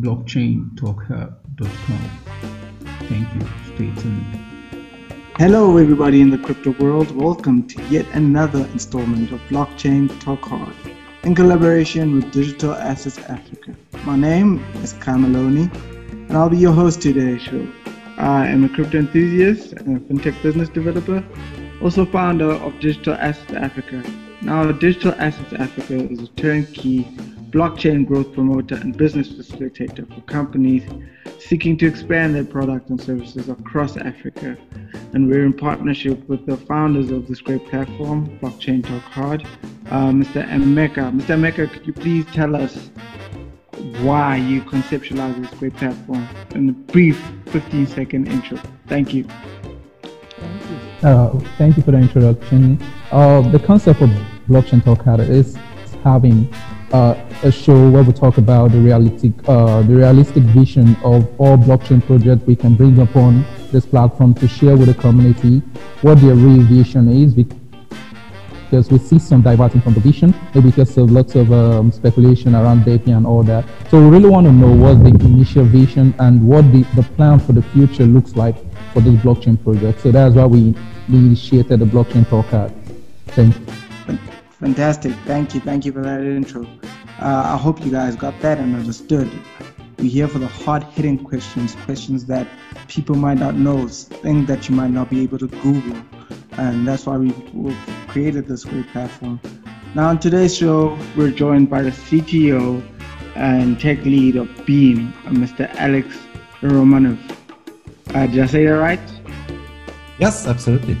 blockchaintalkhub.com. Thank you. Stay tuned. Hello, everybody in the crypto world. Welcome to yet another installment of Blockchain Talk Hub in collaboration with Digital Assets Africa. My name is Kamaloni, and I'll be your host today's show. I am a crypto enthusiast and a fintech business developer, also founder of Digital Assets Africa. Now, Digital Assets Africa is a turnkey blockchain growth promoter and business facilitator for companies seeking to expand their products and services across Africa. And we're in partnership with the founders of this great platform, Blockchain Talk Hub, uh, Mr. Emeka. Mr. Emeka, could you please tell us why you conceptualized this great platform in a brief 15 second intro? Thank you. Uh, thank you for the introduction. Uh, the concept of Blockchain Talk Hub is having a show where we talk about the realistic, uh, the realistic vision of all blockchain projects we can bring upon this platform to share with the community what their real vision is. Because we see some diverting from the vision, maybe because of lots of um, speculation around data and all that. So we really want to know what the initial vision and what the, the plan for the future looks like for this blockchain project. So that's why we initiated the blockchain talk hub. Thank you. Fantastic. Thank you. Thank you for that intro. Uh, I hope you guys got that and understood. We're here for the hard hitting questions, questions that people might not know, things that you might not be able to Google. And that's why we created this great platform. Now, on today's show, we're joined by the CTO and tech lead of Beam, Mr. Alex Romanov. Uh, did I say that right? Yes, absolutely.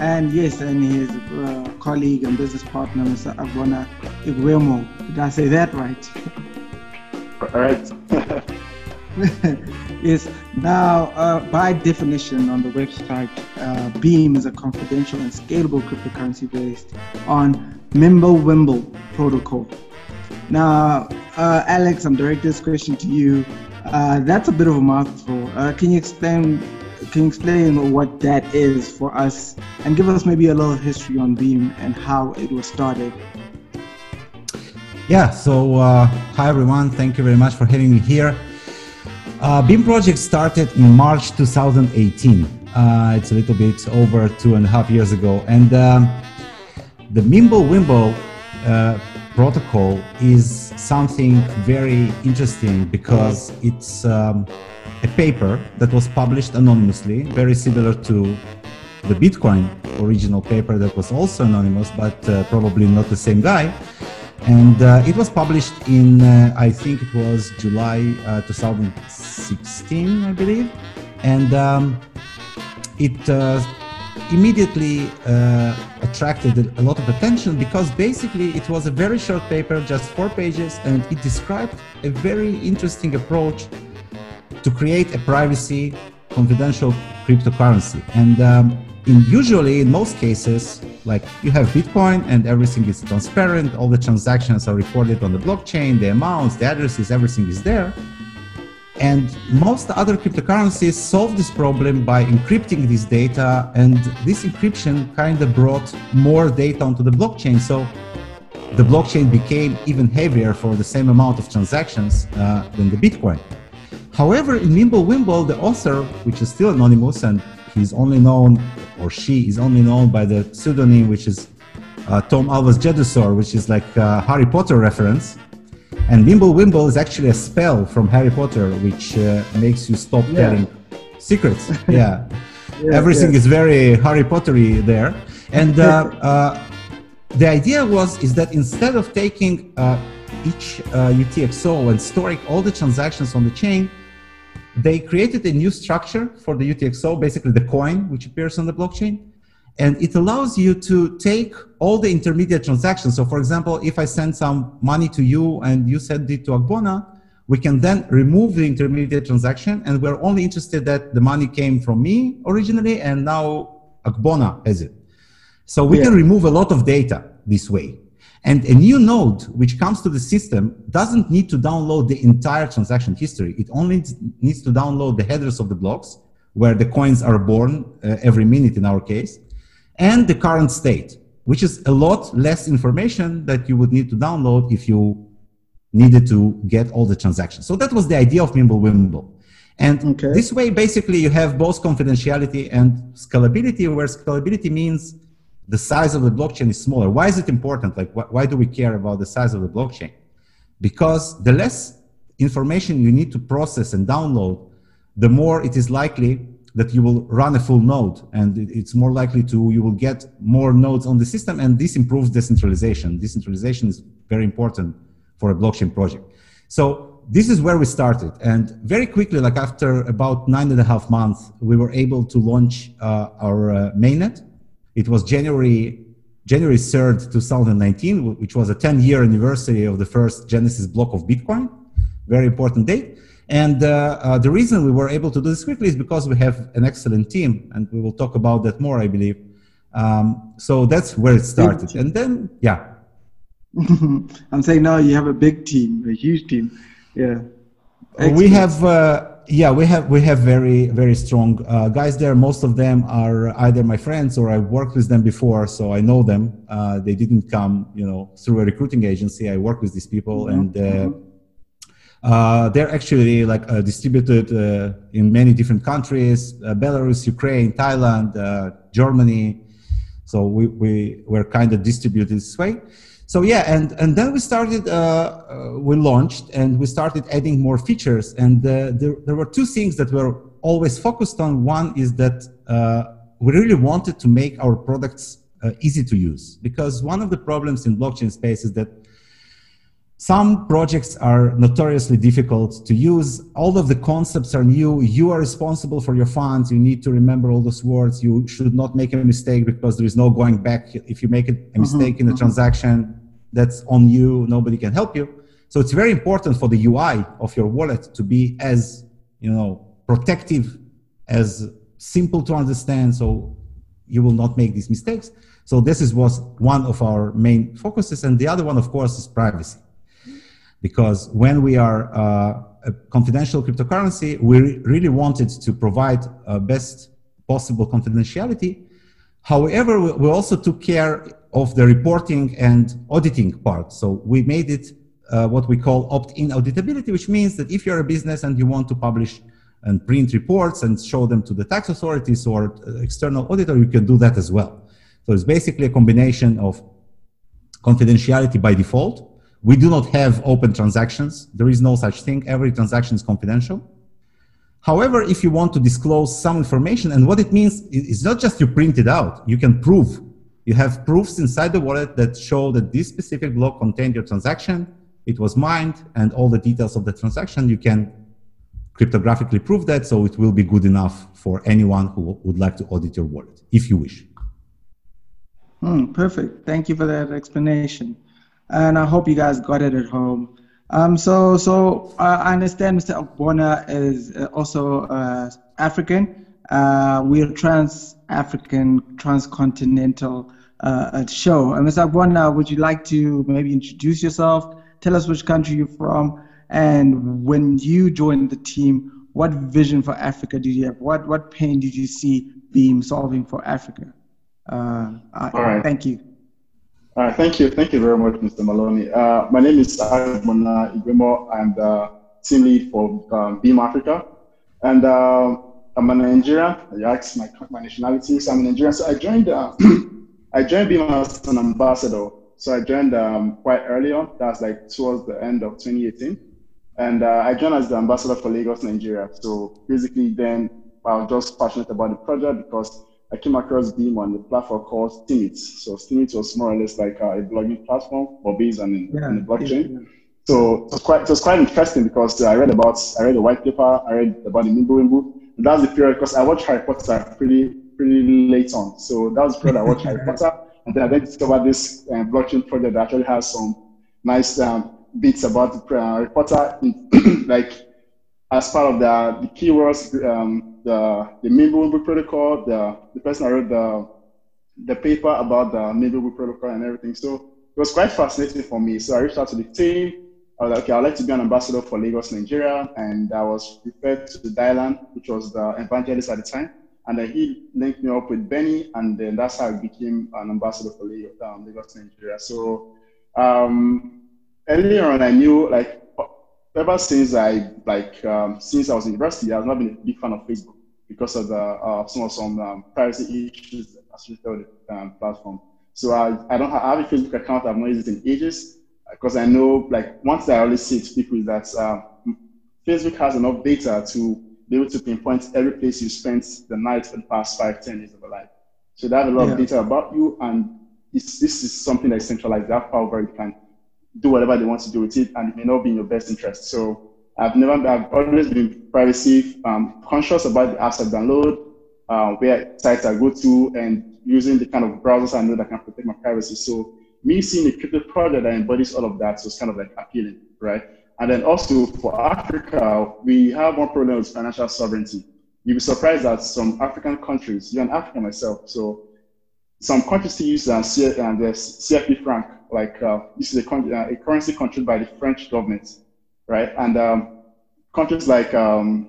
And yes, and his uh, colleague and business partner, Mr. Agbona Iguemo. Did I say that right? Right. yes. Now, uh, by definition on the website, uh, Beam is a confidential and scalable cryptocurrency based on Mimblewimble protocol. Now, uh, Alex, I'm directing this question to you. Uh, that's a bit of a mouthful. Uh, can you explain can you explain what that is for us and give us maybe a little history on Beam and how it was started? Yeah, so uh, hi everyone, thank you very much for having me here. Uh, Beam project started in March 2018. Uh, it's a little bit over two and a half years ago. And um, the Mimblewimble uh, protocol is something very interesting because it's um, a paper that was published anonymously, very similar to the Bitcoin original paper that was also anonymous, but uh, probably not the same guy. And uh, it was published in, uh, I think it was July uh, 2016, I believe. And um, it uh, immediately uh, attracted a lot of attention because basically it was a very short paper, just four pages, and it described a very interesting approach to create a privacy confidential cryptocurrency. And um, in usually in most cases, like you have Bitcoin and everything is transparent, all the transactions are recorded on the blockchain, the amounts, the addresses, everything is there. And most other cryptocurrencies solve this problem by encrypting this data, and this encryption kind of brought more data onto the blockchain. So the blockchain became even heavier for the same amount of transactions uh, than the Bitcoin. However, in Mimblewimble, the author, which is still anonymous and he's only known, or she is only known by the pseudonym, which is uh, Tom Elvis Jedusor, which is like a Harry Potter reference. And Mimblewimble is actually a spell from Harry Potter, which uh, makes you stop yeah. telling secrets. Yeah. yeah Everything yeah. is very Harry Pottery there. And uh, uh, the idea was is that instead of taking uh, each UTXO uh, and storing all the transactions on the chain, they created a new structure for the UTXO, basically the coin which appears on the blockchain. And it allows you to take all the intermediate transactions. So for example, if I send some money to you and you send it to Agbona, we can then remove the intermediate transaction and we're only interested that the money came from me originally and now Agbona has it. So we yeah. can remove a lot of data this way. And a new node which comes to the system doesn't need to download the entire transaction history. It only needs to download the headers of the blocks where the coins are born uh, every minute in our case, and the current state, which is a lot less information that you would need to download if you needed to get all the transactions. So that was the idea of Mimblewimble. And Okay. this way, basically, you have both confidentiality and scalability, where scalability means the size of the blockchain is smaller. Why is it important? Like, wh- why do we care about the size of the blockchain? Because the less information you need to process and download, the more it is likely that you will run a full node and it's more likely to you will get more nodes on the system and this improves decentralization decentralization is very important for a blockchain project so this is where we started and very quickly like after about nine and a half months we were able to launch uh, our uh, mainnet it was january january 3rd 2019 which was a 10 year anniversary of the first genesis block of bitcoin very important date. And uh, uh, the reason we were able to do this quickly is because we have an excellent team, and we will talk about that more, I believe. Um, so that's where it started. And then, yeah, I'm saying now you have a big team, a huge team. Yeah. we have, uh, yeah, we have we have very very strong uh, guys there. Most of them are either my friends or I worked with them before, so I know them. Uh, they didn't come, you know, through a recruiting agency. I work with these people, and uh, Uh, they're actually like uh, distributed uh, in many different countries: uh, Belarus, Ukraine, Thailand, uh, Germany. So we we were kind of distributed this way. So yeah, and and then we started. Uh, uh, we launched and we started adding more features. And uh, there there were two things that were always focused on. One is that uh, we really wanted to make our products uh, easy to use because one of the problems in blockchain space is that some projects are notoriously difficult to use. All of the concepts are new. You are responsible for your funds. You need to remember all those words. You should not make a mistake because there is no going back. If you make a mistake in a transaction, that's on you. Nobody can help you. So it's very important for the UI of your wallet to be as, you know, protective, as simple to understand. So you will not make these mistakes. So this is was one of our main focuses. And the other one, of course, is privacy because when we are uh, a confidential cryptocurrency, we re- really wanted to provide uh, best possible confidentiality. However, we, we also took care of the reporting and auditing part. So we made it uh, what we call opt-in auditability, which means that if you're a business and you want to publish and print reports and show them to the tax authorities or uh, external auditor, you can do that as well. So it's basically a combination of confidentiality by default, we do not have open transactions. There is no such thing. Every transaction is confidential. However, if you want to disclose some information, and what it means is not just you print it out, you can prove. You have proofs inside the wallet that show that this specific block contained your transaction, it was mined, and all the details of the transaction. You can cryptographically prove that, so it will be good enough for anyone who would like to audit your wallet, if you wish. Hmm, perfect. Thank you for that explanation. And I hope you guys got it at home. Um, so, so uh, I understand Mr. Agbona is uh, also uh, African. Uh, we're trans-African, transcontinental uh, show. And Mr. Agbona, would you like to maybe introduce yourself? Tell us which country you're from, and when you joined the team, what vision for Africa did you have? What what pain did you see Beam solving for Africa? Uh, All right. Thank you. All right, thank you. Thank you very much, Mr. Maloney. Uh, my name is Agbona Igwemo. I'm the team lead for um, Beam Africa. And um I'm a Nigerian. You asked my, my nationality. So I'm a Nigerian. So I joined, uh, I joined Beam as an ambassador. So I joined um, quite early on. That's like towards the end of 2018. And uh, I joined as the ambassador for Lagos, Nigeria. So basically, then I was just passionate about the project because I came across Beam on the platform called Steemit. So Steemit was more or less like uh, a blogging platform, but based on, on the blockchain. So it was quite it was quite interesting because I read about I read the white paper, I read about the Mimblewimble. And that was the period because I watched Harry Potter pretty pretty late on. So that was the period I watched Harry Potter, and then I then discovered this uh, blockchain project that actually has some nice um, bits about the uh, Harry Potter, like as part of the the keywords, um, the the Mimblewimble protocol, the the person I wrote the the paper about the Mimblewimble protocol and everything. So it was quite fascinating for me. So I reached out to the team. I was like, okay, I'd like to be an ambassador for Lagos, Nigeria. And I was referred to Dylan, which was the evangelist at the time. And then he linked me up with Benny. And then that's how I became an ambassador for Lagos, Nigeria. So um, earlier on, I knew like ever since I like um, since I was in university, I've not been a big fan of Facebook because of the uh, some of some um, privacy issues associated with the um, platform. So I, I don't have, I have a Facebook account. I've not used it in ages because I know like once I always say to people is that um, Facebook has enough data to be able to pinpoint every place you spent the night for the past five, ten years of your life. So they have a lot yeah. of data about you, and this is something that is centralized. They have power where you can do whatever they want to do with it, and it may not be in your best interest. So I've never, I've always been privacy um, conscious about the apps I download, uh, where sites I go to, and using the kind of browsers I know that can protect my privacy. So me seeing a crypto project that embodies all of that was kind of like appealing, right? And then also for Africa, we have one problem with financial sovereignty. You'll be surprised that some African countries, you're an African myself, so some countries still use uh, the CFA franc, like uh, this is a, uh, a, currency controlled by the French government, right? And um, countries like um,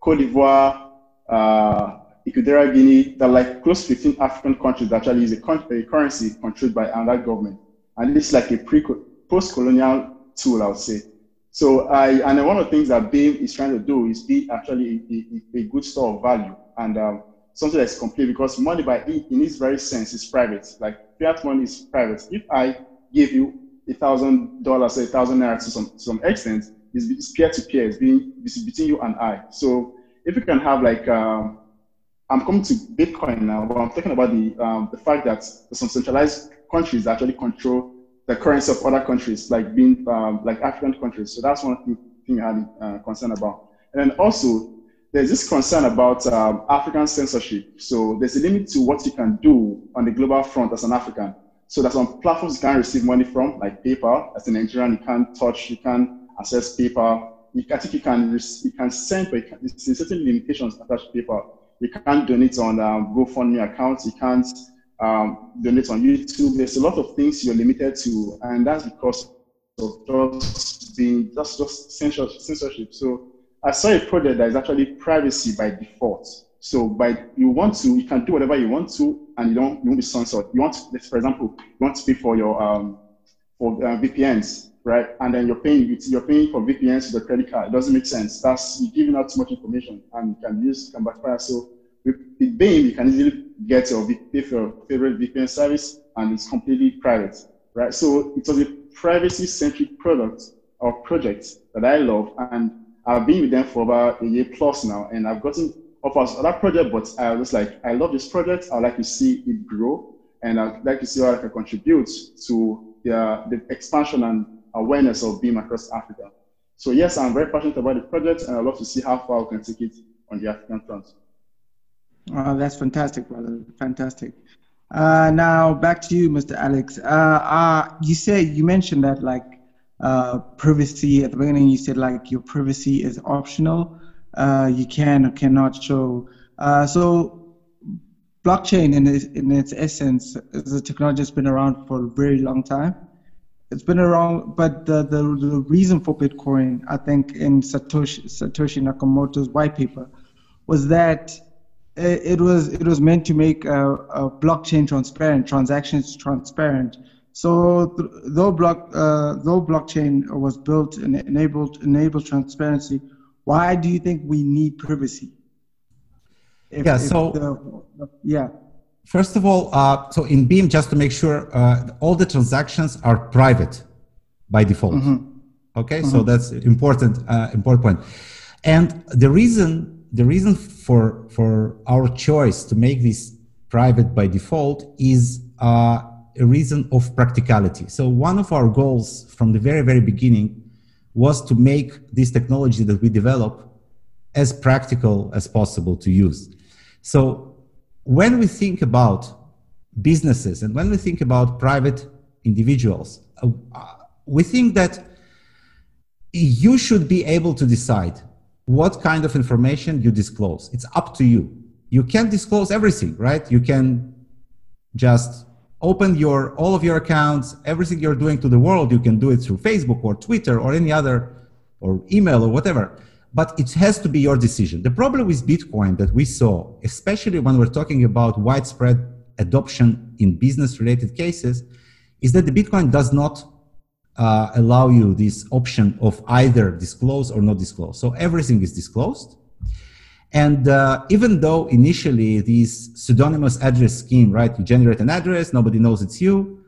Cote d'Ivoire, uh, Equatorial Guinea, that like close to 15 African countries that actually use a, con- a currency controlled by another government. And this is like a pre- post-colonial tool, I would say. So I, and one of the things that Beam is trying to do is be actually a, a, a good store of value. And um, something that's complete because money by in its very sense is private. Like fiat money is private. If I give you a thousand dollars a thousand naira to some to some extent, it's peer to peer. It's being it's between you and I. So if you can have like um, I'm coming to Bitcoin now, but I'm talking about the um, the fact that some centralized countries actually control the currency of other countries, like being um, like African countries. So that's one thing I had uh, concern about. And then also there's this concern about um, African censorship. So there's a limit to what you can do on the global front as an African. So there's some platforms you can't receive money from, like PayPal. As a Nigerian, you can't touch, you can't access PayPal. You, I think you can you can send, but there's certain limitations attached to PayPal. You can't donate on um, GoFundMe accounts. You can't um, donate on YouTube. There's a lot of things you're limited to, and that's because of just being just just censorship. So I saw a project that is actually privacy by default. So by you want to, you can do whatever you want to, and you don't you won't be censored. You want, for example, you want to pay for your um, for uh, VPNs, right? And then you're paying you're paying for VPNs with a credit card. It doesn't make sense. That's you're giving out too much information and you can use can backfire. So with, with Beam, you can easily get your your favorite VPN service, and it's completely private, right? So it was a privacy-centric product or project that I love, and I've been with them for about a year plus now, and I've gotten offers other project, but I was like, I love this project. I'd like to see it grow, and I'd like to see how I can contribute to the, the expansion and awareness of Beam across Africa. So yes, I'm very passionate about the project, and I'd love to see how far we can take it on the African front. Oh, that's fantastic, brother. Fantastic. Uh, now back to you, Mr. Alex. Uh, uh, you said you mentioned that like uh, privacy at the beginning you said like your privacy is optional uh, you can or cannot show uh, so blockchain in its, in its essence is a technology that's been around for a very long time it's been around but the, the, the reason for bitcoin i think in satoshi satoshi nakamoto's white paper was that it was it was meant to make a, blockchain transparent transactions transparent so though block uh, though blockchain was built and enabled enabled transparency, why do you think we need privacy? If, yeah. If so the, yeah. First of all, uh, so in Beam, just to make sure, uh, all the transactions are private by default. Mm-hmm. Okay, mm-hmm. so that's important uh, important point. And the reason the reason for for our choice to make this private by default is uh, a reason of practicality. So one of our goals from the very, very beginning was to make this technology that we develop as practical as possible to use. So when we think about businesses and when we think about private individuals, uh, we think that you should be able to decide what kind of information you disclose. It's up to you. You can't disclose everything, right? You can just open your all of your accounts everything you're doing to the world you can do it through facebook or twitter or any other or email or whatever but it has to be your decision the problem with bitcoin that we saw especially when we're talking about widespread adoption in business related cases is that the bitcoin does not uh, allow you this option of either disclose or not disclose. So everything is disclosed. And uh, even though initially this pseudonymous address scheme, right, you generate an address, nobody knows it's you.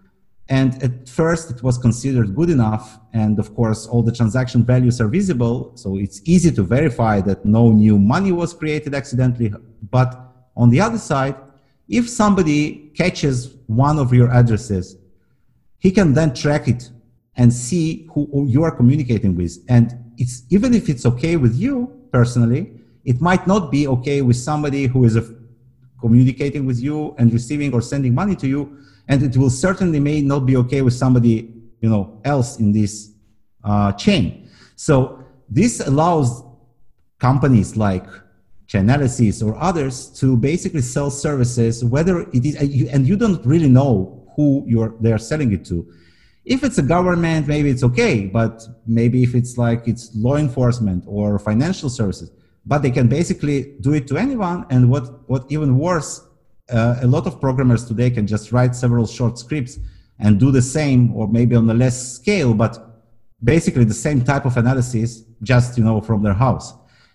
And at first it was considered good enough. And of course, all the transaction values are visible. So it's easy to verify that no new money was created accidentally. But on the other side, if somebody catches one of your addresses, he can then track it and see who you are communicating with. And it's even if it's okay with you personally, it might not be okay with somebody who is a, communicating with you and receiving or sending money to you, and it will certainly may not be okay with somebody you know else in this uh, chain. So this allows companies like Chainalysis or others to basically sell services, whether it is, and you don't really know who you're they're selling it to. If it's a government, maybe it's okay, but maybe if it's like it's law enforcement or financial services, but they can basically do it to anyone. And what, what even worse, uh, a lot of programmers today can just write several short scripts and do the same, or maybe on a less scale, but basically the same type of analysis, just you know from their house.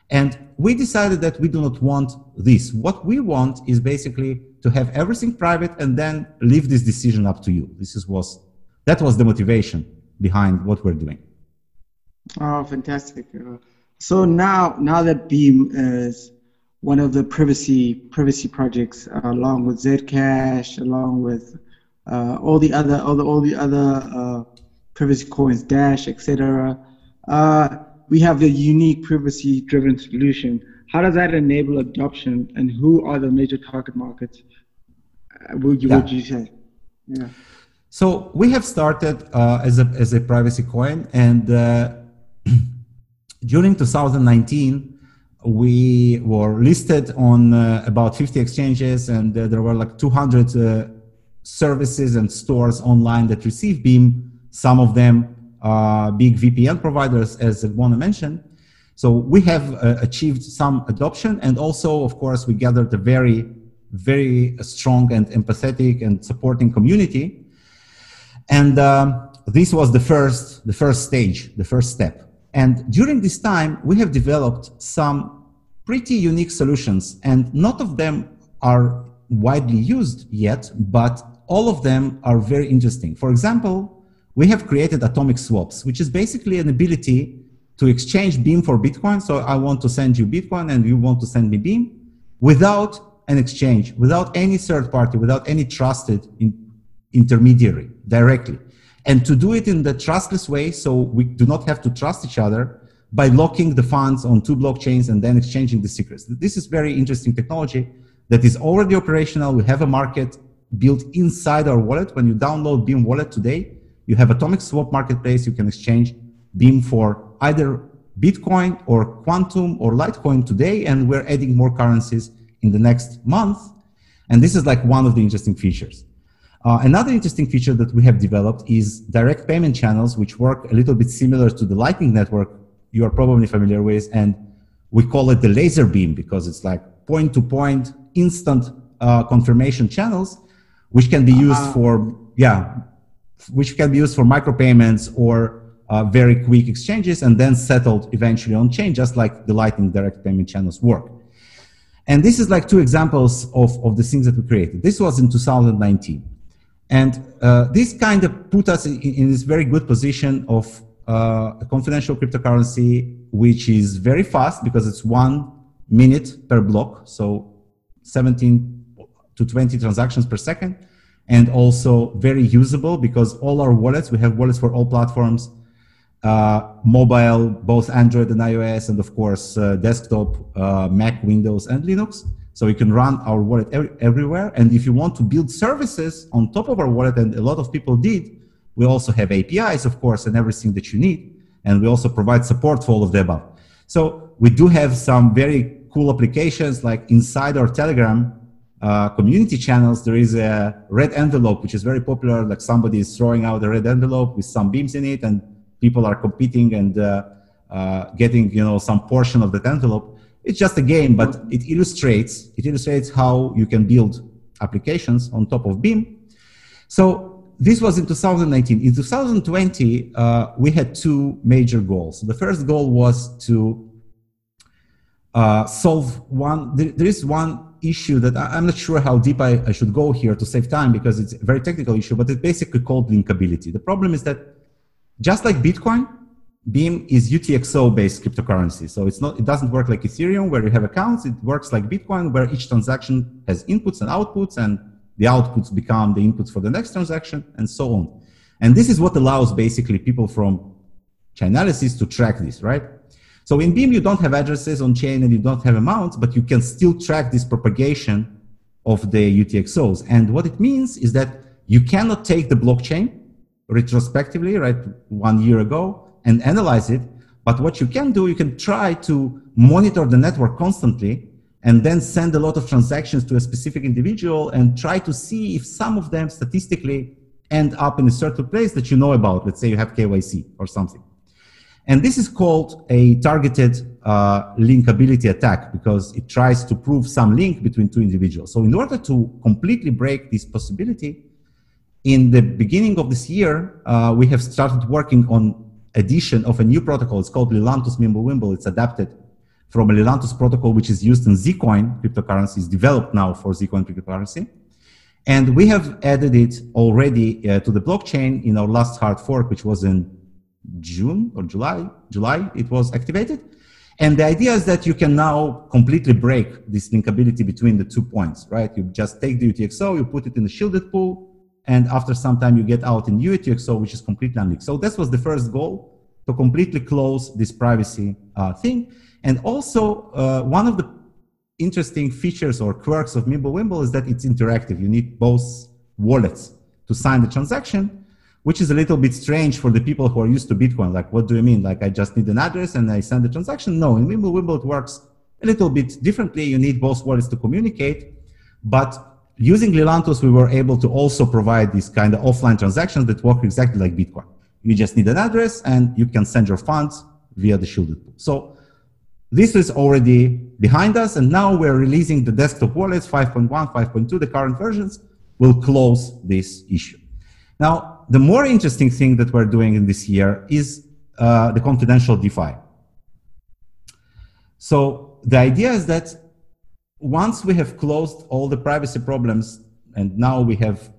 And we decided that we do not want this. What we want is basically to have everything private and then leave this decision up to you. This is was that was the motivation behind what we're doing. Oh, fantastic! So now, now that Beam is one of the privacy privacy projects, uh, along with Zcash, along with uh, all the other all the all the other uh, privacy coins, Dash, etc. Uh, we have the unique privacy-driven solution. How does that enable adoption, and who are the major target markets? Uh, would you, yeah. would you say? Yeah. So we have started uh, as a as a privacy coin, and during 2019, we were listed on uh, about 50 exchanges, and uh, there were like 200 uh, services and stores online that receive Beam. Some of them are big VPN providers, as Mona mentioned. So we have uh, achieved some adoption, and also, of course, we gathered a very, very strong and empathetic and supporting community. And um, this was the first, the first stage, the first step. And during this time, we have developed some pretty unique solutions, and not of them are widely used yet, but all of them are very interesting. For example, we have created atomic swaps, which is basically an ability to exchange Beam for Bitcoin. So I want to send you Bitcoin and you want to send me Beam without an exchange, without any third party, without any trusted in intermediary directly and to do it in the trustless way so we do not have to trust each other by locking the funds on two blockchains and then exchanging the secrets. This is very interesting technology that is already operational. We have a market built inside our wallet. When you download Beam Wallet today, you have Atomic Swap Marketplace. You can exchange Beam for either Bitcoin or Qtum or Litecoin today, and we're adding more currencies in the next month. And this is like one of the interesting features. Uh, another interesting feature that we have developed is direct payment channels, which work a little bit similar to the Lightning Network you are probably familiar with. And we call it the laser beam because it's like point to point instant uh, confirmation channels, which can be used uh-huh. for, yeah, which can be used for micropayments or uh, very quick exchanges and then settled eventually on chain, just like the Lightning direct payment channels work. And this is like two examples of, of the things that we created. This was in 2019. And uh, this kind of put us in, in this very good position of uh, a confidential cryptocurrency, which is very fast because it's one minute per block. So 17 to 20 transactions per second. And also very usable because all our wallets, we have wallets for all platforms, uh, mobile, both Android and iOS, and of course, uh, desktop, uh, Mac, Windows, and Linux. So you can run our wallet every, everywhere. And if you want to build services on top of our wallet, and a lot of people did, we also have APIs, of course, and everything that you need. And we also provide support for all of the above. So we do have some very cool applications like inside our Telegram uh, community channels, there is a red envelope, which is very popular. Like somebody is throwing out a red envelope with some beams in it, and people are competing and uh, uh, getting, you know, some portion of that envelope. It's just a game, but it illustrates it illustrates how you can build applications on top of Beam. So this was in 2019. In 2020, uh, we had two major goals. The first goal was to uh, solve one. There, there is one issue that I, am not sure how deep I, I, should go here to save time because it's a very technical issue, but it's basically called linkability. The problem is that just like Bitcoin, Beam is UTXO based cryptocurrency. So it's not, it doesn't work like Ethereum where you have accounts. It works like Bitcoin where each transaction has inputs and outputs and the outputs become the inputs for the next transaction and so on. And this is what allows basically people from Chainalysis to track this, right? So in Beam, you don't have addresses on chain and you don't have amounts, but you can still track this propagation of the UTXOs. And what it means is that you cannot take the blockchain retrospectively, right, one year ago, and analyze it. But what you can do, you can try to monitor the network constantly and then send a lot of transactions to a specific individual and try to see if some of them statistically end up in a certain place that you know about. Let's say you have KYC or something. And this is called a targeted uh, linkability attack because it tries to prove some link between two individuals. So in order to completely break this possibility, in the beginning of this year, uh, we have started working on addition of a new protocol. It's called Lelantus Mimblewimble. It's adapted from a Lelantus protocol, which is used in Zcoin cryptocurrency, is developed now for Zcoin cryptocurrency. And we have added it already uh, to the blockchain in our last hard fork, which was in June or July. July, it was activated. And the idea is that you can now completely break this linkability between the two points, right? You just take the UTXO, you put it in the shielded pool, and after some time you get out in UTXO, which is completely unlinked. So this was the first goal, to completely close this privacy uh, thing. And also, uh, one of the interesting features or quirks of Mimblewimble is that it's interactive. You need both wallets to sign the transaction, which is a little bit strange for the people who are used to Bitcoin. Like, what do you mean? Like, I just need an address and I send the transaction? No, in Mimblewimble, it works a little bit differently. You need both wallets to communicate, but using Lelantus, we were able to also provide these kind of offline transactions that work exactly like Bitcoin. You just need an address and you can send your funds via the shielded pool. So this is already behind us. And now we're releasing the desktop wallets 5.1, 5.2, the current versions will close this issue. Now, the more interesting thing that we're doing in this year is uh, the confidential DeFi. So the idea is that once we have closed all the privacy problems, and now we have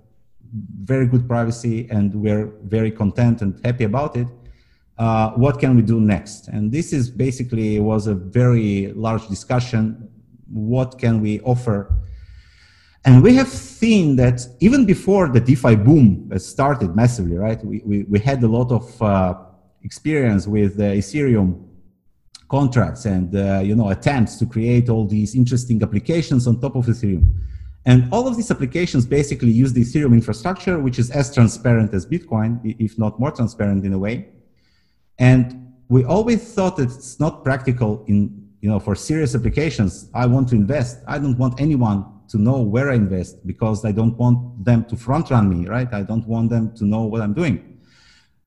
very good privacy and we're very content and happy about it, uh, what can we do next? And this is basically was a very large discussion. What can we offer? And we have seen that even before the DeFi boom started massively, right? We, we, we had a lot of uh, experience with uh, Ethereum contracts and uh, you know attempts to create all these interesting applications on top of Ethereum. And all of these applications basically use the Ethereum infrastructure, which is as transparent as Bitcoin, if not more transparent in a way. And we always thought that it's not practical in you know for serious applications. I want to invest. I don't want anyone to know where I invest because I don't want them to front run me, right? I don't want them to know what I'm doing.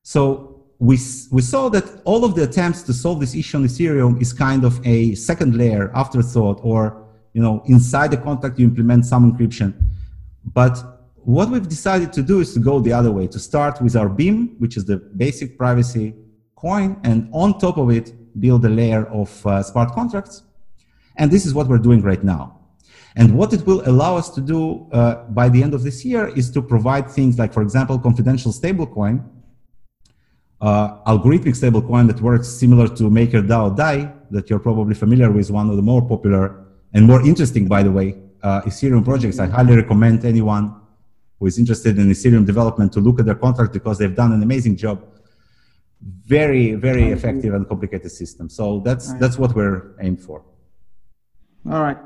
So we, we saw that all of the attempts to solve this issue on Ethereum is kind of a second layer afterthought, or you know, inside the contract you implement some encryption. But what we've decided to do is to go the other way, to start with our Beam, which is the basic privacy coin, and on top of it, build a layer of uh, smart contracts. And this is what we're doing right now. And what it will allow us to do uh, by the end of this year is to provide things like, for example, confidential stablecoin, uh, algorithmic stablecoin that works similar to MakerDAO DAI, that you're probably familiar with, one of the more popular and more interesting, by the way, uh, Ethereum projects. I highly recommend anyone who is interested in Ethereum development to look at their contract because they've done an amazing job. Very, very effective and complicated system. So that's right. that's what we're aimed for. All right.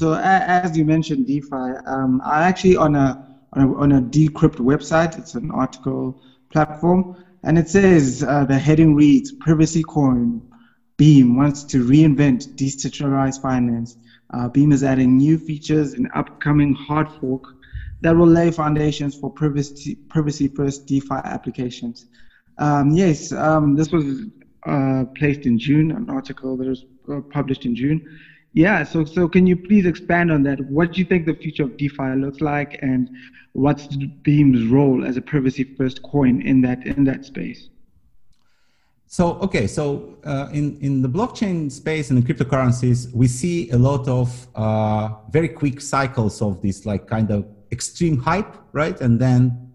So as you mentioned, DeFi, um, I actually on a, on a on a Decrypt website. It's an article platform and it says uh, the heading reads Privacy Coin Beam wants to reinvent decentralized finance. Uh, Beam is adding new features in upcoming hard fork that will lay foundations for privacy, privacy first DeFi applications. Um, yes, um, this was uh, placed in June, an article that was uh, published in June. Yeah, so so can you please expand on that? What do you think the future of DeFi looks like, and what's Beam's role as a privacy first coin in that in that space? So okay, so uh, in in the blockchain space and in cryptocurrencies, we see a lot of uh, very quick cycles of this like kind of extreme hype, right? And then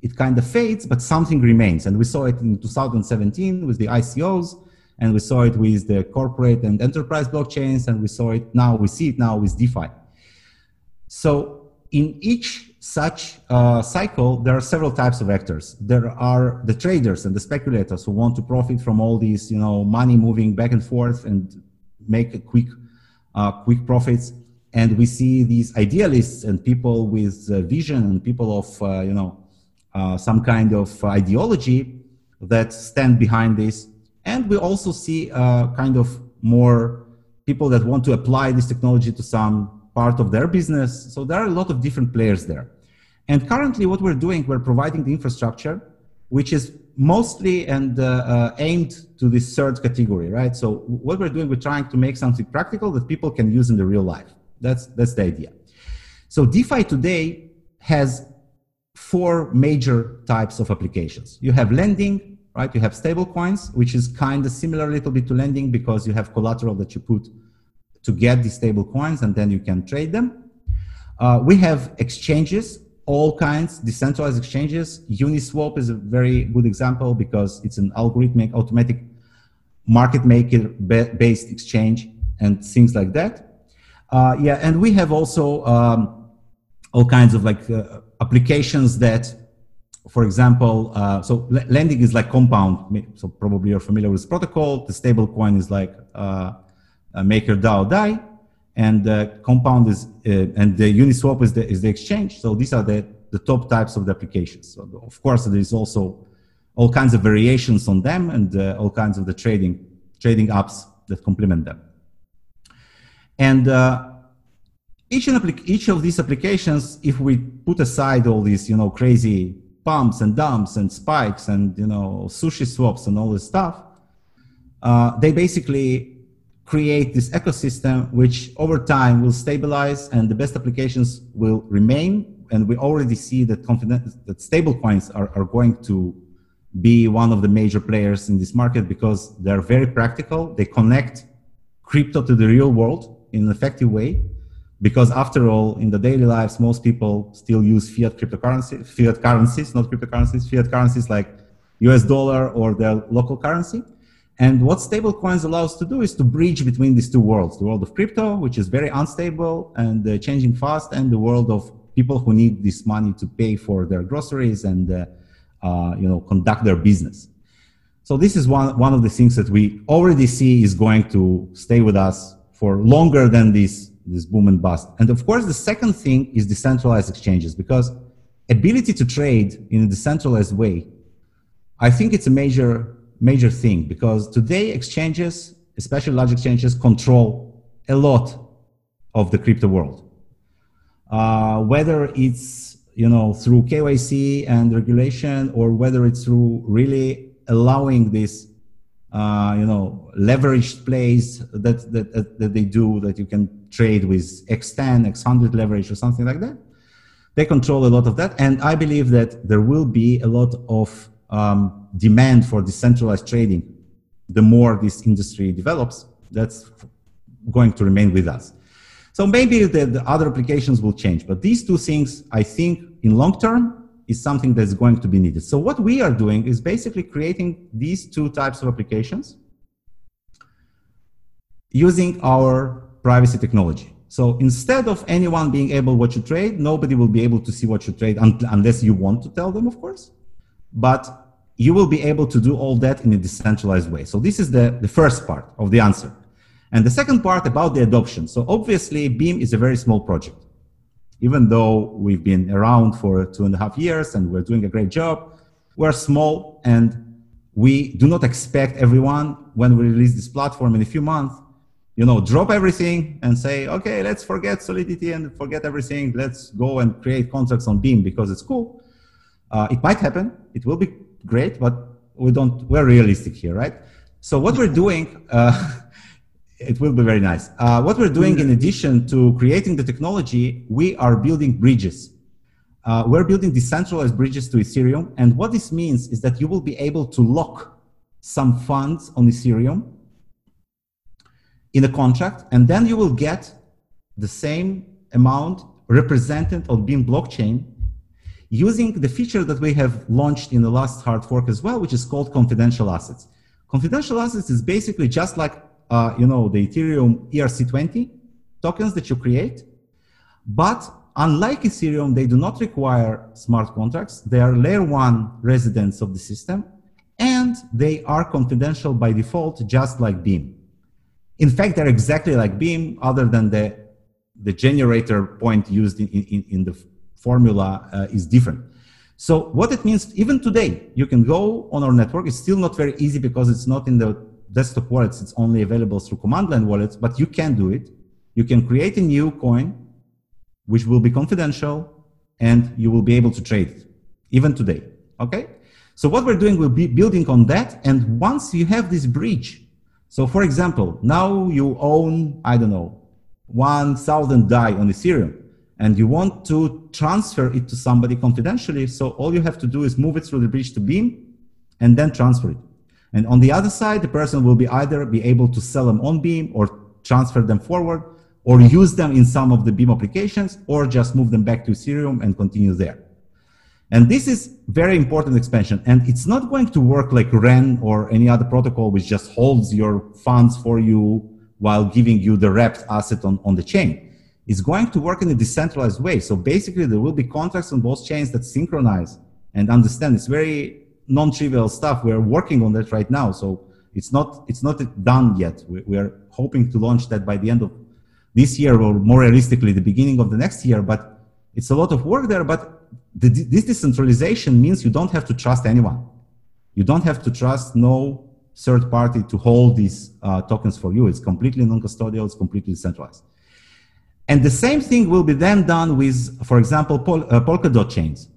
it kind of fades, but something remains. And we saw it in 2017 with the ICOs and we saw it with the corporate and enterprise blockchains, and we saw it now, we see it now with DeFi. So in each such uh, cycle, there are several types of actors. There are the traders and the speculators who want to profit from all these, you know, money moving back and forth and make a quick, uh, quick profits. And we see these idealists and people with uh, vision and people of, uh, you know, uh, some kind of ideology that stand behind this and we also see uh, kind of more people that want to apply this technology to some part of their business. So there are a lot of different players there. And currently, what we're doing, we're providing the infrastructure, which is mostly and uh, uh, aimed to this third category, right? So what we're doing, we're trying to make something practical that people can use in the real life. That's that's the idea. So DeFi today has four major types of applications. You have lending, right? You have stable coins, which is kind of similar a little bit to lending because you have collateral that you put to get these stable coins and then you can trade them. Uh, we have exchanges, all kinds, decentralized exchanges. Uniswap is a very good example because it's an algorithmic, automatic market maker based exchange and things like that. Uh, yeah, and we have also um, all kinds of like uh, applications that for example, uh, so lending is like compound. So probably you're familiar with this protocol. The stable coin is like uh, Maker DAO DAI, and uh, compound is uh, and the Uniswap is the is the exchange. So these are the the top types of the applications. So of course, there is also all kinds of variations on them and uh, all kinds of the trading trading apps that complement them. And uh, each, each of these applications, if we put aside all these, you know, crazy pumps and dumps and spikes and you know sushi swaps and all this stuff uh, they basically create this ecosystem which over time will stabilize and the best applications will remain and we already see that confident that stable coins are, are going to be one of the major players in this market because they're very practical they connect crypto to the real world in an effective way because after all, in the daily lives, most people still use fiat cryptocurrency, fiat currencies, not cryptocurrencies, fiat currencies like US dollar or their local currency. And what stablecoins allows to do is to bridge between these two worlds, the world of crypto, which is very unstable and uh, changing fast, and the world of people who need this money to pay for their groceries and uh, uh, you know conduct their business. So this is one, one of the things that we already see is going to stay with us for longer than this this boom and bust. And of course, the second thing is decentralized exchanges because ability to trade in a decentralized way, I think it's a major, major thing because today exchanges, especially large exchanges, control a lot of the crypto world. Uh, whether it's you know through KYC and regulation or whether it's through really allowing this uh, you know, leveraged plays that, that, that they do that you can trade with X10, X100 leverage or something like that. They control a lot of that. And I believe that there will be a lot of um, demand for decentralized trading. The more this industry develops, that's going to remain with us. So maybe the, the other applications will change, but these two things, I think in long term, is something that's going to be needed. So what we are doing is basically creating these two types of applications using our privacy technology. So instead of anyone being able what you trade, nobody will be able to see what you trade un- unless you want to tell them, of course. But you will be able to do all that in a decentralized way. So this is the, the first part of the answer. And the second part about the adoption. So obviously Beam is a very small project even though we've been around for two and a half years and we're doing a great job, we're small and we do not expect everyone when we release this platform in a few months, you know, drop everything and say, okay, let's forget Solidity and forget everything. Let's go and create contracts on Beam because it's cool. Uh, it might happen. It will be great, but we don't, we're realistic here, right? So what we're doing uh, it will be very nice. Uh, what we're doing in addition to creating the technology, we are building bridges. Uh, we're building decentralized bridges to Ethereum. And what this means is that you will be able to lock some funds on Ethereum in a contract, and then you will get the same amount represented on Beam blockchain using the feature that we have launched in the last hard fork as well, which is called confidential assets. Confidential assets is basically just like, uh, you know, the Ethereum ERC20 tokens that you create. But unlike Ethereum, they do not require smart contracts. They are layer one residents of the system and they are confidential by default, just like Beam. In fact, they're exactly like Beam, other than the, the generator point used in, in, in the formula uh, is different. So what it means, even today, you can go on our network. It's still not very easy because it's not in the desktop wallets. It's only available through command line wallets, but you can do it. You can create a new coin, which will be confidential, and you will be able to trade even today. Okay? So what we're doing, we'll be building on that. And once you have this bridge, so for example, now you own, I don't know, 1,000 DAI on Ethereum and you want to transfer it to somebody confidentially. So all you have to do is move it through the bridge to Beam and then transfer it. And on the other side, the person will be either be able to sell them on Beam or transfer them forward or use them in some of the Beam applications or just move them back to Ethereum and continue there. And this is very important expansion. And it's not going to work like REN or any other protocol which just holds your funds for you while giving you the wrapped asset on, on the chain. It's going to work in a decentralized way. So basically there will be contracts on both chains that synchronize and understand. It's very non-trivial stuff. We're working on that right now. So it's not, it's not done yet. We, we are hoping to launch that by the end of this year or more realistically, the beginning of the next year. But it's a lot of work there. But the, this decentralization means you don't have to trust anyone. You don't have to trust no third party to hold these uh, tokens for you. It's completely non-custodial. It's completely decentralized. And the same thing will be then done with, for example, Pol uh, Polkadot chains,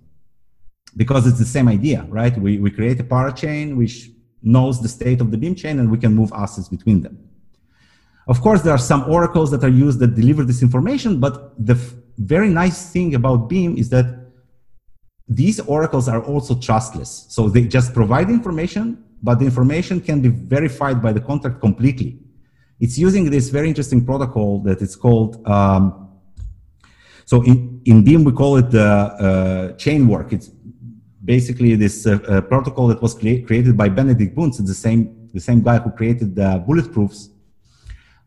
because it's the same idea, right? We, we create a parachain which knows the state of the beam chain and we can move assets between them. Of course, there are some oracles that are used that deliver this information, but the very nice thing about Beam is that these oracles are also trustless. So they just provide information, but the information can be verified by the contract completely. It's using this very interesting protocol that it's called, um, so in, in Beam we call it the uh, chain work. It's basically this uh, uh, protocol that was cre created by Benedikt Bünz, the same, the same guy who created the bulletproofs.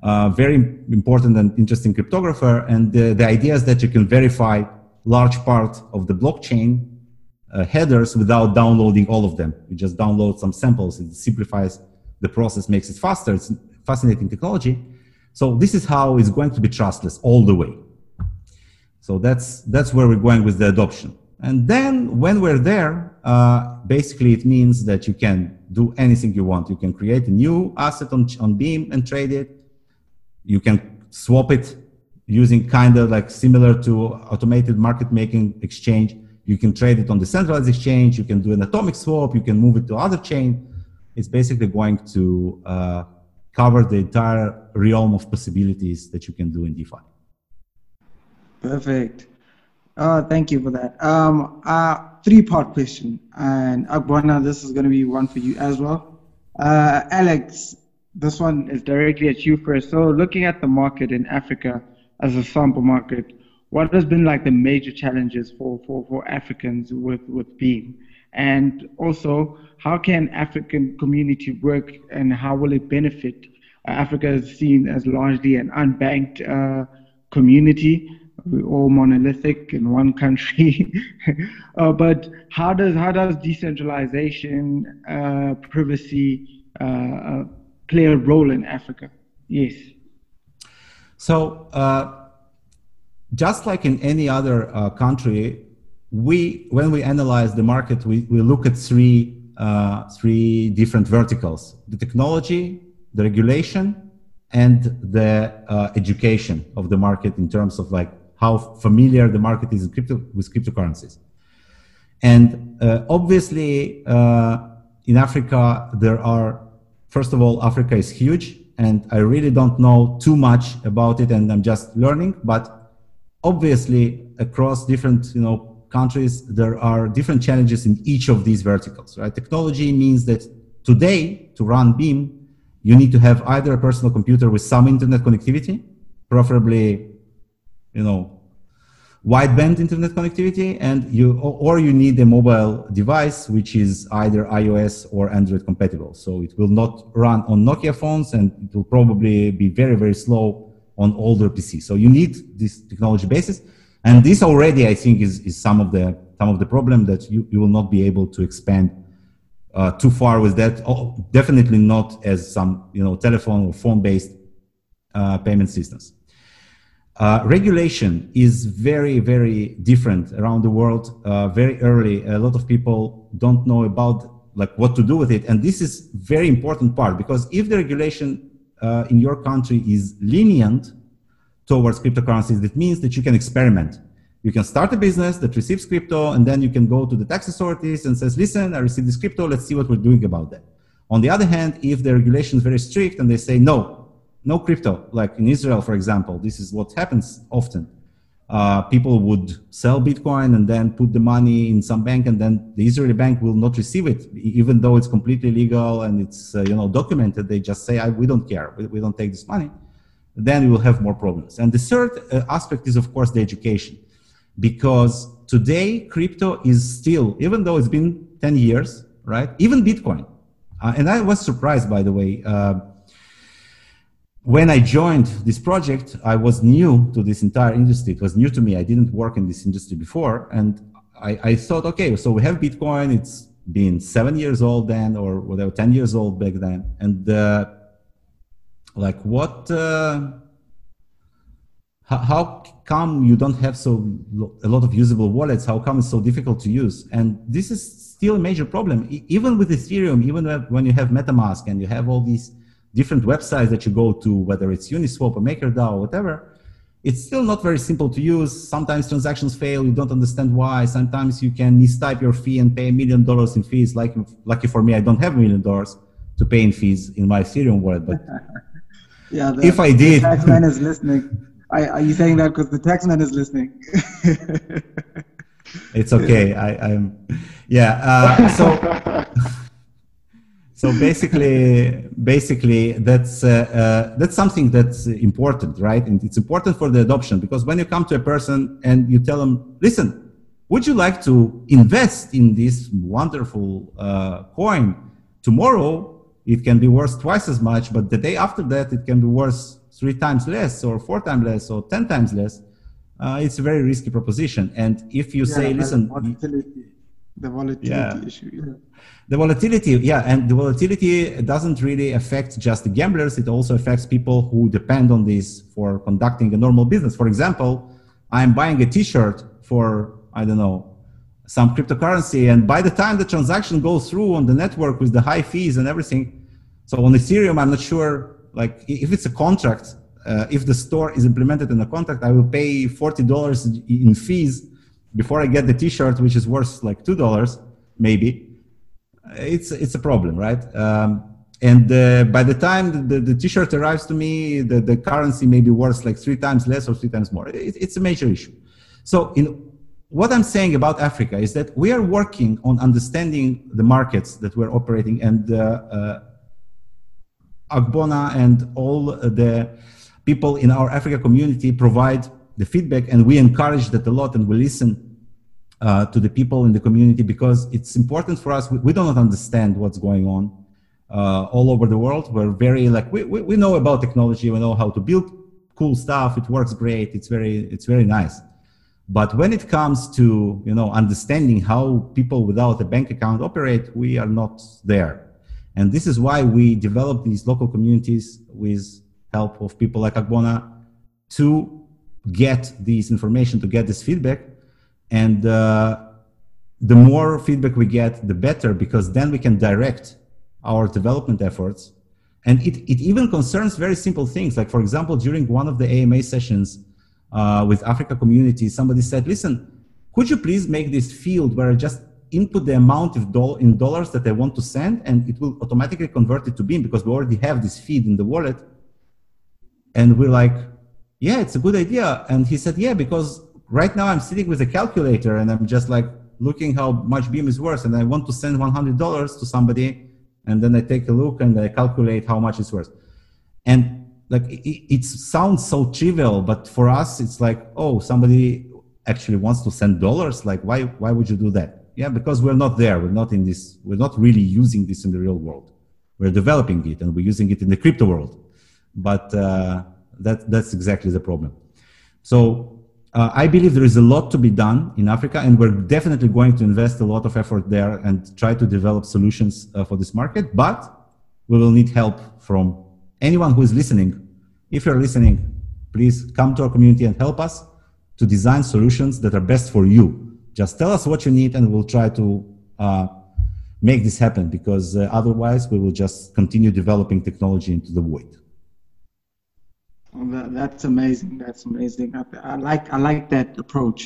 Uh, very important and interesting cryptographer. And the, the idea is that you can verify large part of the blockchain uh, headers without downloading all of them. You just download some samples. It simplifies the process, makes it faster. It's fascinating technology. So this is how it's going to be trustless all the way. So that's that's where we're going with the adoption. And then when we're there, uh, basically it means that you can do anything you want. You can create a new asset on, on Beam and trade it. You can swap it using kind of like similar to automated market making exchange. You can trade it on the centralized exchange. You can do an atomic swap. You can move it to other chain. It's basically going to uh, cover the entire realm of possibilities that you can do in DeFi. Perfect. Uh, thank you for that. Um, uh, three-part question, and Agbona, this is going to be one for you as well. Uh, Alex, this one is directly at you first. So, looking at the market in Africa, as a sample market, what has been like the major challenges for, for, for Africans with, with Beam? And also, how can African community work and how will it benefit? Uh, Africa is seen as largely an unbanked uh, community. We're all monolithic in one country. uh, but how does, how does decentralization, uh, privacy uh, play a role in Africa? Yes. So, just like in any other country, we when we analyze the market, we, we look at three uh, three different verticals: the technology, the regulation, and the uh, education of the market in terms of like how familiar the market is crypto, with cryptocurrencies. And uh, obviously, uh, in Africa, there are first of all, Africa is huge and I really don't know too much about it, and I'm just learning. But obviously, across different you know countries, there are different challenges in each of these verticals. Right? Technology means that today, to run Beam, you need to have either a personal computer with some internet connectivity, preferably, you know, wideband internet connectivity and you or you need a mobile device which is either ios or android compatible so it will not run on nokia phones and it will probably be very very slow on older pcs so you need this technology basis and this already i think is, is some of the some of the problem that you, you will not be able to expand uh, too far with that. Oh, definitely not as some you know telephone or phone based uh, payment systems. Uh, regulation is very, very different around the world. Uh, very early, a lot of people don't know about like what to do with it, and this is very important part because if the regulation uh, in your country is lenient towards cryptocurrencies, that means that you can experiment. You can start a business that receives crypto, and then you can go to the tax authorities and says, "Listen, I received this crypto. Let's see what we're doing about that." On the other hand, if the regulation is very strict and they say, "No, no crypto. Like in Israel, for example, this is what happens often. Uh, people would sell Bitcoin and then put the money in some bank, and then the Israeli bank will not receive it, even though it's completely legal and it's uh, you know documented. They just say, "We don't care. We, we, don't take this money." Then we will have more problems. And the third uh, aspect is, of course, the education, because today crypto is still, even though it's been 10 years, right? Even Bitcoin, uh, and I was surprised, by the way uh, when I joined this project, I was new to this entire industry. It was new to me. I didn't work in this industry before. And I, I thought, okay, so we have Bitcoin. It's been seven years old then, or whatever, 10 years old back then. And uh, like, what, uh, how, come you don't have so a lot of usable wallets? How come it's so difficult to use? And this is still a major problem. Even with Ethereum, even when you have MetaMask and you have all these different websites that you go to, whether it's Uniswap or MakerDAO or whatever, it's still not very simple to use. Sometimes transactions fail, you don't understand why. Sometimes you can mistype your fee and pay a million dollars in fees. Like, lucky for me, I don't have a million dollars to pay in fees in my Ethereum wallet. But yeah, the, if I did, the taxman is listening. I, are you saying that because the taxman is listening? it's okay. I, am yeah. Uh, so. so basically basically that's uh, uh, that's something that's important right and it's important for the adoption because when you come to a person and you tell them listen would you like to invest in this wonderful uh, coin tomorrow it can be worth twice as much but the day after that it can be worth three times less or four times less or ten times less uh, it's a very risky proposition and if you yeah, say listen volatility, the volatility yeah. issue yeah the volatility, yeah, and the volatility doesn't really affect just the gamblers. It also affects people who depend on this for conducting a normal business. For example, I'm buying a T-shirt for I don't know some cryptocurrency, and by the time the transaction goes through on the network with the high fees and everything, so on Ethereum, I'm not sure. Like if it's a contract, uh, if the store is implemented in a contract, I will pay forty dollars in fees before I get the T-shirt, which is worth like two dollars maybe it's it's a problem, right? Um, and uh, by the time the, the, t-shirt arrives to me, the, the currency may be worth like three times less or three times more. It, it's a major issue. So in what I'm saying about Africa is that we are working on understanding the markets that we're operating and uh, uh, Agbona and all the people in our Africa community provide the feedback and we encourage that a lot and we listen uh, to the people in the community because it's important for us. We, we do not understand what's going on uh, all over the world. We're very like we, we, we know about technology. We know how to build cool stuff. It works great. It's very it's very nice. But when it comes to you know understanding how people without a bank account operate, we are not there. And this is why we develop these local communities with help of people like Agbona to get this information, to get this feedback, and uh, the more feedback we get, the better, because then we can direct our development efforts. And it, it even concerns very simple things. Like, for example, during one of the AMA sessions uh, with Africa community, somebody said, listen, could you please make this field where I just input the amount of doll- in dollars that I want to send, and it will automatically convert it to Beam because we already have this feed in the wallet. And we're like, yeah, it's a good idea. And he said, yeah, because right now I'm sitting with a calculator and I'm just like looking how much Beam is worth, and I want to send $100 to somebody, and then I take a look and I calculate how much it's worth. And like it, it sounds so trivial, but for us, it's like, oh, somebody actually wants to send dollars. Like, why? Why would you do that? Yeah, because we're not there. We're not in this. We're not really using this in the real world. We're developing it and we're using it in the crypto world. But uh, that that's exactly the problem. So uh, I believe there is a lot to be done in Africa, and we're definitely going to invest a lot of effort there and try to develop solutions uh, for this market. But we will need help from anyone who is listening. If you're listening, please come to our community and help us to design solutions that are best for you. Just tell us what you need, and we'll try to uh, make this happen. Because uh, otherwise, we will just continue developing technology into the void. That's amazing. That's amazing. I, I, like I like that approach.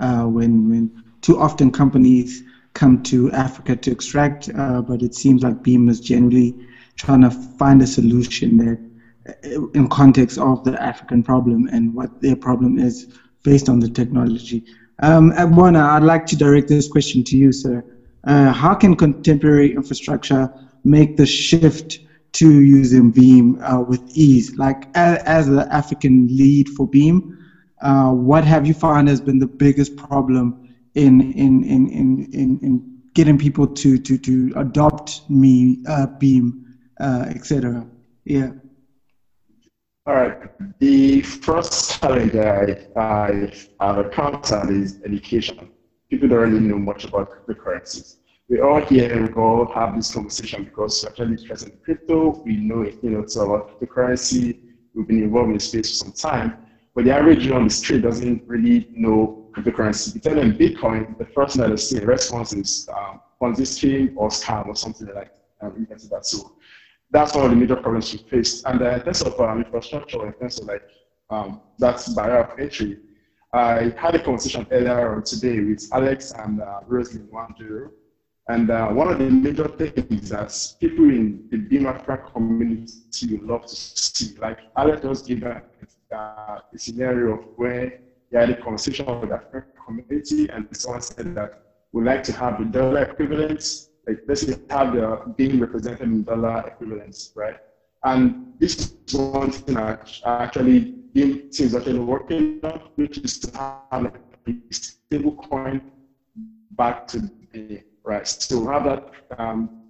Uh, when when too often companies come to Africa to extract, uh, but it seems like Beam is generally trying to find a solution that, uh, in context of the African problem and what their problem is based on the technology. Um, Agwana, I'd like to direct this question to you, sir. Uh, how can contemporary infrastructure make the shift to using Beam uh, with ease. Like as, as the African lead for Beam, uh, what have you found has been the biggest problem in in in in in, in getting people to to to adopt me uh, Beam, uh, etc. Yeah. All right. The first challenge I, I have encountered is education. People don't really know much about cryptocurrencies we all here, we all have this conversation because we're actually interested in crypto. We know it, you know, it's about cryptocurrency. We've been involved in the space for some time. But the average on the street doesn't really know cryptocurrency. You tell them Bitcoin, the first thing that they see in response is um, Ponzi scheme or scam or something like um, can see that. So that's one of the major problems we faced. And uh, in terms of um, infrastructure, in terms of like um, that's barrier of entry, I had a conversation earlier on today with Alex and uh, Rosalind Wanjiru, and uh, one of the major things that people in the Beam Africa community love to see, like Alex just gave a, uh, a scenario of where he had a conversation with the African community and someone said that we'd like to have the dollar equivalents, like let's say have the being represented in dollar equivalents, right? And this is one thing that actually Beam is actually working on, which is to have like a stable coin back to the right? So have that um,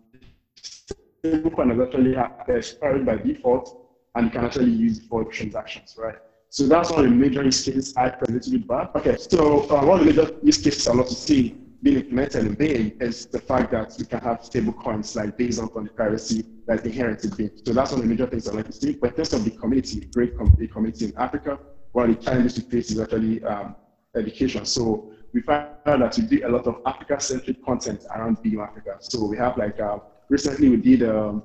stablecoin is actually expired by default, and you can actually use it for transactions, right? So that's one of the major use cases I present with bad. Okay, so uh, one of the major use cases I love to see being implemented in is the fact that you can have stable coins like based on the privacy that's inherent in Beam. So that's one of the major things I like to see. But in terms of the community, great com- community in Africa, one of the challenges we face is actually um, education. So we found out that we do a lot of Africa-centric content around Beam Africa. So we have like uh, recently we did um,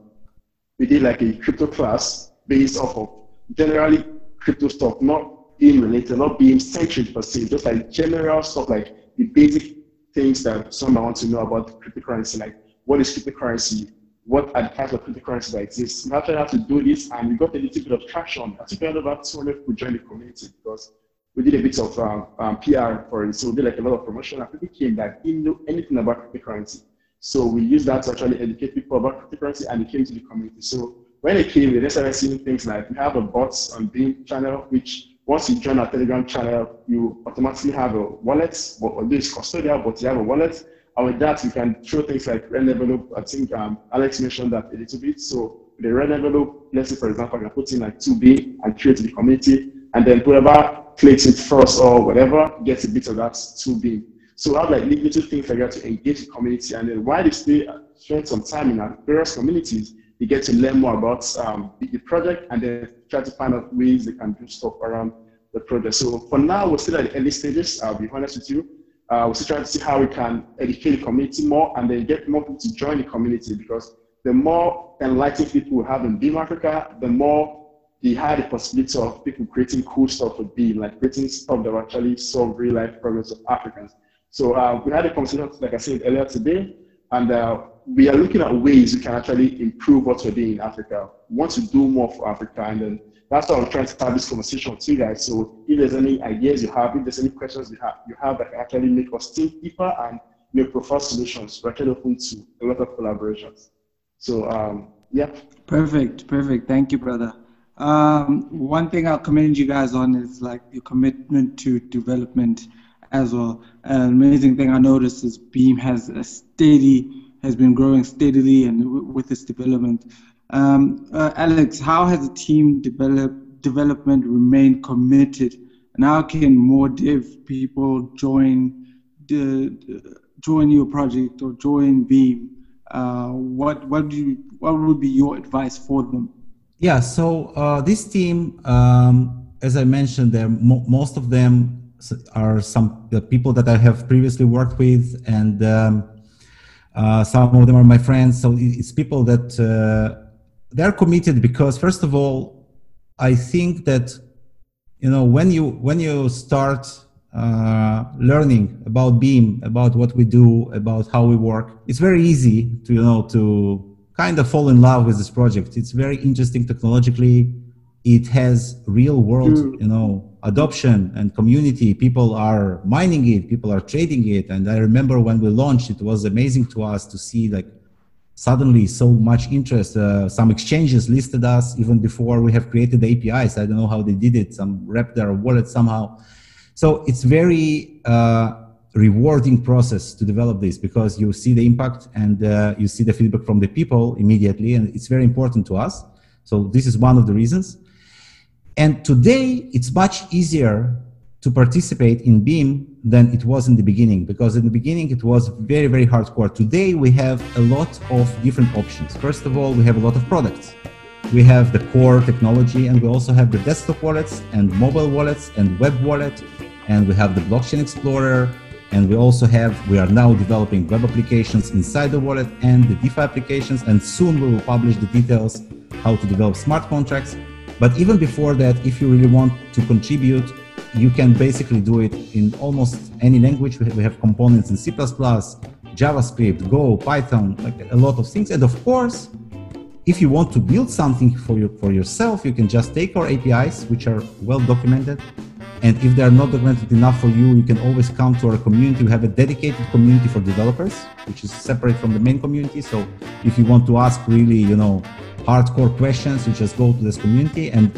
we did like a crypto class based off of generally crypto stuff, not being related, not being centric per se, just like general stuff like the basic things that someone wants to know about cryptocurrency, like what is cryptocurrency, what are the types of cryptocurrency that exist. We actually had to do this and we got a little bit of traction. I think we had about 200 people join the community because we did a bit of um, um, PR for it. So we did like a lot of promotion and people came that didn't know anything about cryptocurrency. So we used that to actually educate people about cryptocurrency and they came to the community. So when they came, they started seeing things like we have a bots on Beam channel, which once you join our Telegram channel, you automatically have a wallet, or this custodial, but you have a wallet. And with that, you can show things like red envelope. I think um, Alex mentioned that a little bit. So the red envelope, let's say for example, I put in like 2B and create the community, and then whoever clicks it first or whatever, gets a bit of that 2B. So I have like little things like that to engage the community. And then while they stay, spend some time in our various communities, they get to learn more about um, the, project and then try to find out ways they can do stuff around the project. So for now, we're still at the early stages. I'll be honest with you. Uh, we're still trying to see how we can educate the community more and then get more people to join the community because the more enlightened people we have in Beam Africa, the more he had the possibility of people creating cool stuff with Beam, like creating stuff that will actually solve real life problems of Africans. So uh, we had a conversation, like I said earlier today, and uh, we are looking at ways we can actually improve what we're doing in Africa. We want to do more for Africa, and then that's why I'm trying to have this conversation with you guys. So if there's any ideas you have, if there's any questions you have, you have that can actually make us think deeper and make preferred solutions, we're actually open to a lot of collaborations. So um, yeah. Perfect, perfect. Thank you, brother. Um, one thing I'll commend you guys on is like your commitment to development as well. An amazing thing I noticed is Beam has a steady, has been growing steadily and w- with its development. Um, uh, Alex, how has the team develop, development remained committed, and how can more dev people join the, join your project or join Beam? Uh, what what do you, what would be your advice for them? Yeah, so uh, this team, um, as I mentioned, there mo- most of them are some the people that I have previously worked with, and um, uh, some of them are my friends. So it's people that uh, they're committed because first of all i think that you know when you when you start uh, learning about beam about what we do about how we work it's very easy to you know to kind of fall in love with this project it's very interesting technologically it has real world mm. you know adoption and community people are mining it people are trading it and i remember when we launched it was amazing to us to see like suddenly so much interest. Uh, some exchanges listed us even before we have created the APIs. I don't know how they did it. Some wrapped their wallet somehow. So it's very uh, rewarding process to develop this because you see the impact and uh, you see the feedback from the people immediately, and it's very important to us. So this is one of the reasons. And today it's much easier to participate in Beam than it was in the beginning because in the beginning it was very very hardcore. Today we have a lot of different options. First of all we have a lot of products. We have the core technology and we also have the desktop wallets and mobile wallets and web wallet and we have the blockchain explorer and we also have we are now developing web applications inside the wallet and the defi applications and soon we will publish the details how to develop smart contracts but even before that if you really want to contribute you can basically do it in almost any language. We have components in C++, JavaScript, Go, Python, like a lot of things. And of course, if you want to build something for you for yourself, you can just take our APIs, which are well documented. And if they are not documented enough for you, you can always come to our community. We have a dedicated community for developers, which is separate from the main community. So if you want to ask really, you know, hardcore questions, you just go to this community and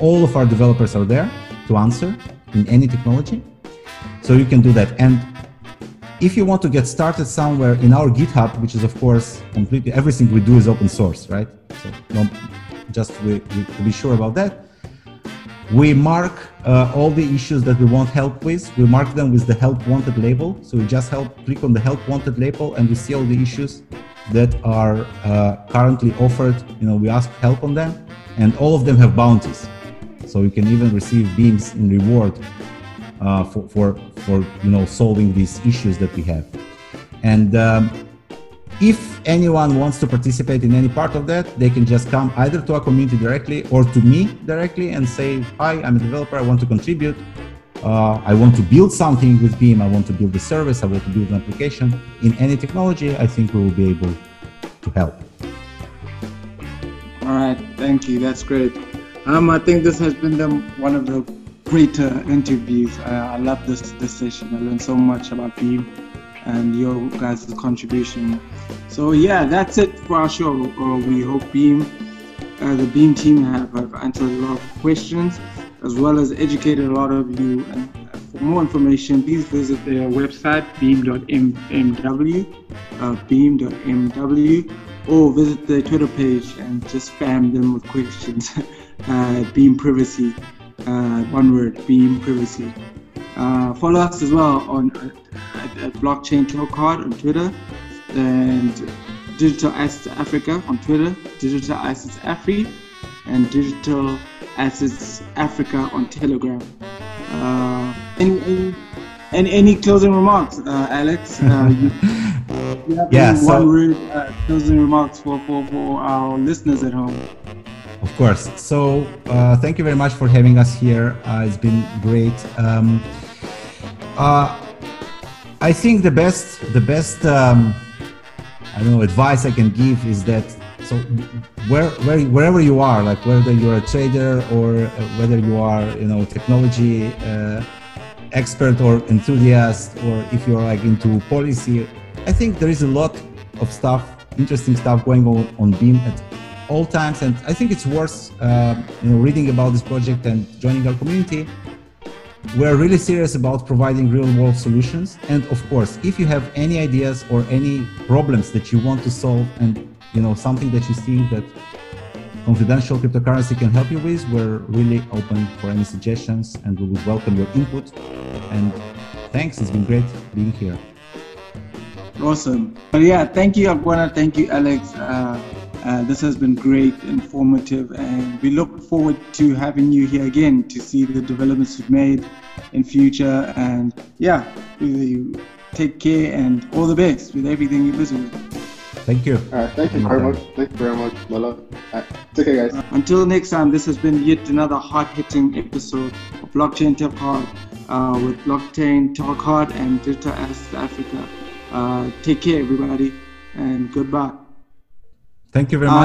all of our developers are there to answer in any technology. So you can do that. And if you want to get started somewhere in our GitHub, which is of course completely everything we do is open source, right? So just we, we, to be sure about that. We mark uh, all the issues that we want help with. We mark them with the help wanted label. So we just help click on the help wanted label and we see all the issues that are uh, currently offered. You know, we ask help on them and all of them have bounties. So you can even receive beams in reward uh, for, for, for you know solving these issues that we have. And um, if anyone wants to participate in any part of that, they can just come either to our community directly or to me directly and say, "Hi, I'm a developer. I want to contribute. Uh, I want to build something with Beam. I want to build a service. I want to build an application in any technology. I think we will be able to help." All right, thank you. That's great. Um, I think this has been the, one of the greater interviews. Uh, I love this this session. I learned so much about Beam and your guys' contribution. So yeah, that's it for our show. Uh, we hope Beam, uh, the Beam team, have, have, answered a lot of questions as well as educated a lot of you. And for more information, please visit their website beam.mw, uh, beam.mw, or visit their Twitter page and just spam them with questions. uh, Beam Privacy. Uh, one word, Beam Privacy. Uh, follow us as well on at, at Blockchain Card on Twitter and Digital Assets Africa on Twitter, Digital Assets Afri, and Digital Assets Africa on Telegram. Uh, any, any, any, any closing remarks, uh, Alex? Uh, you, you have yeah, one word uh, closing remarks for, for, for our listeners at home. Of course. So uh, thank you very much for having us here. Uh, it's been great. Um, uh, I think the best, the best, um, I don't know, advice I can give is that so where, where, wherever you are, like whether you're a trader or uh, whether you are, you know, technology uh, expert or enthusiast, or if you're like into policy, I think there is a lot of stuff, interesting stuff going on on Beam at all times, and I think it's worth, uh, you know, reading about this project and joining our community. We're really serious about providing real world solutions. And of course if you have any ideas or any problems that you want to solve and you know something that you think that confidential cryptocurrency can help you with we're really open for any suggestions and we would welcome your input and thanks it's been great being here Awesome. But yeah, thank you, Aguana. Thank you, Alex. Uh, uh, this has been great, informative, and we look forward to having you here again to see the developments you've made in future. And yeah, take care and all the best with everything you're busy with. Thank you All right, thank you very much. Thank you very much, Mala. All right, take care, guys. Until next time, this has been yet another hard-hitting episode of Blockchain Talk Hub uh, with Blockchain Talk Hub and Digital Assets Africa. Uh, take care, everybody, and goodbye. thank you very Uh, much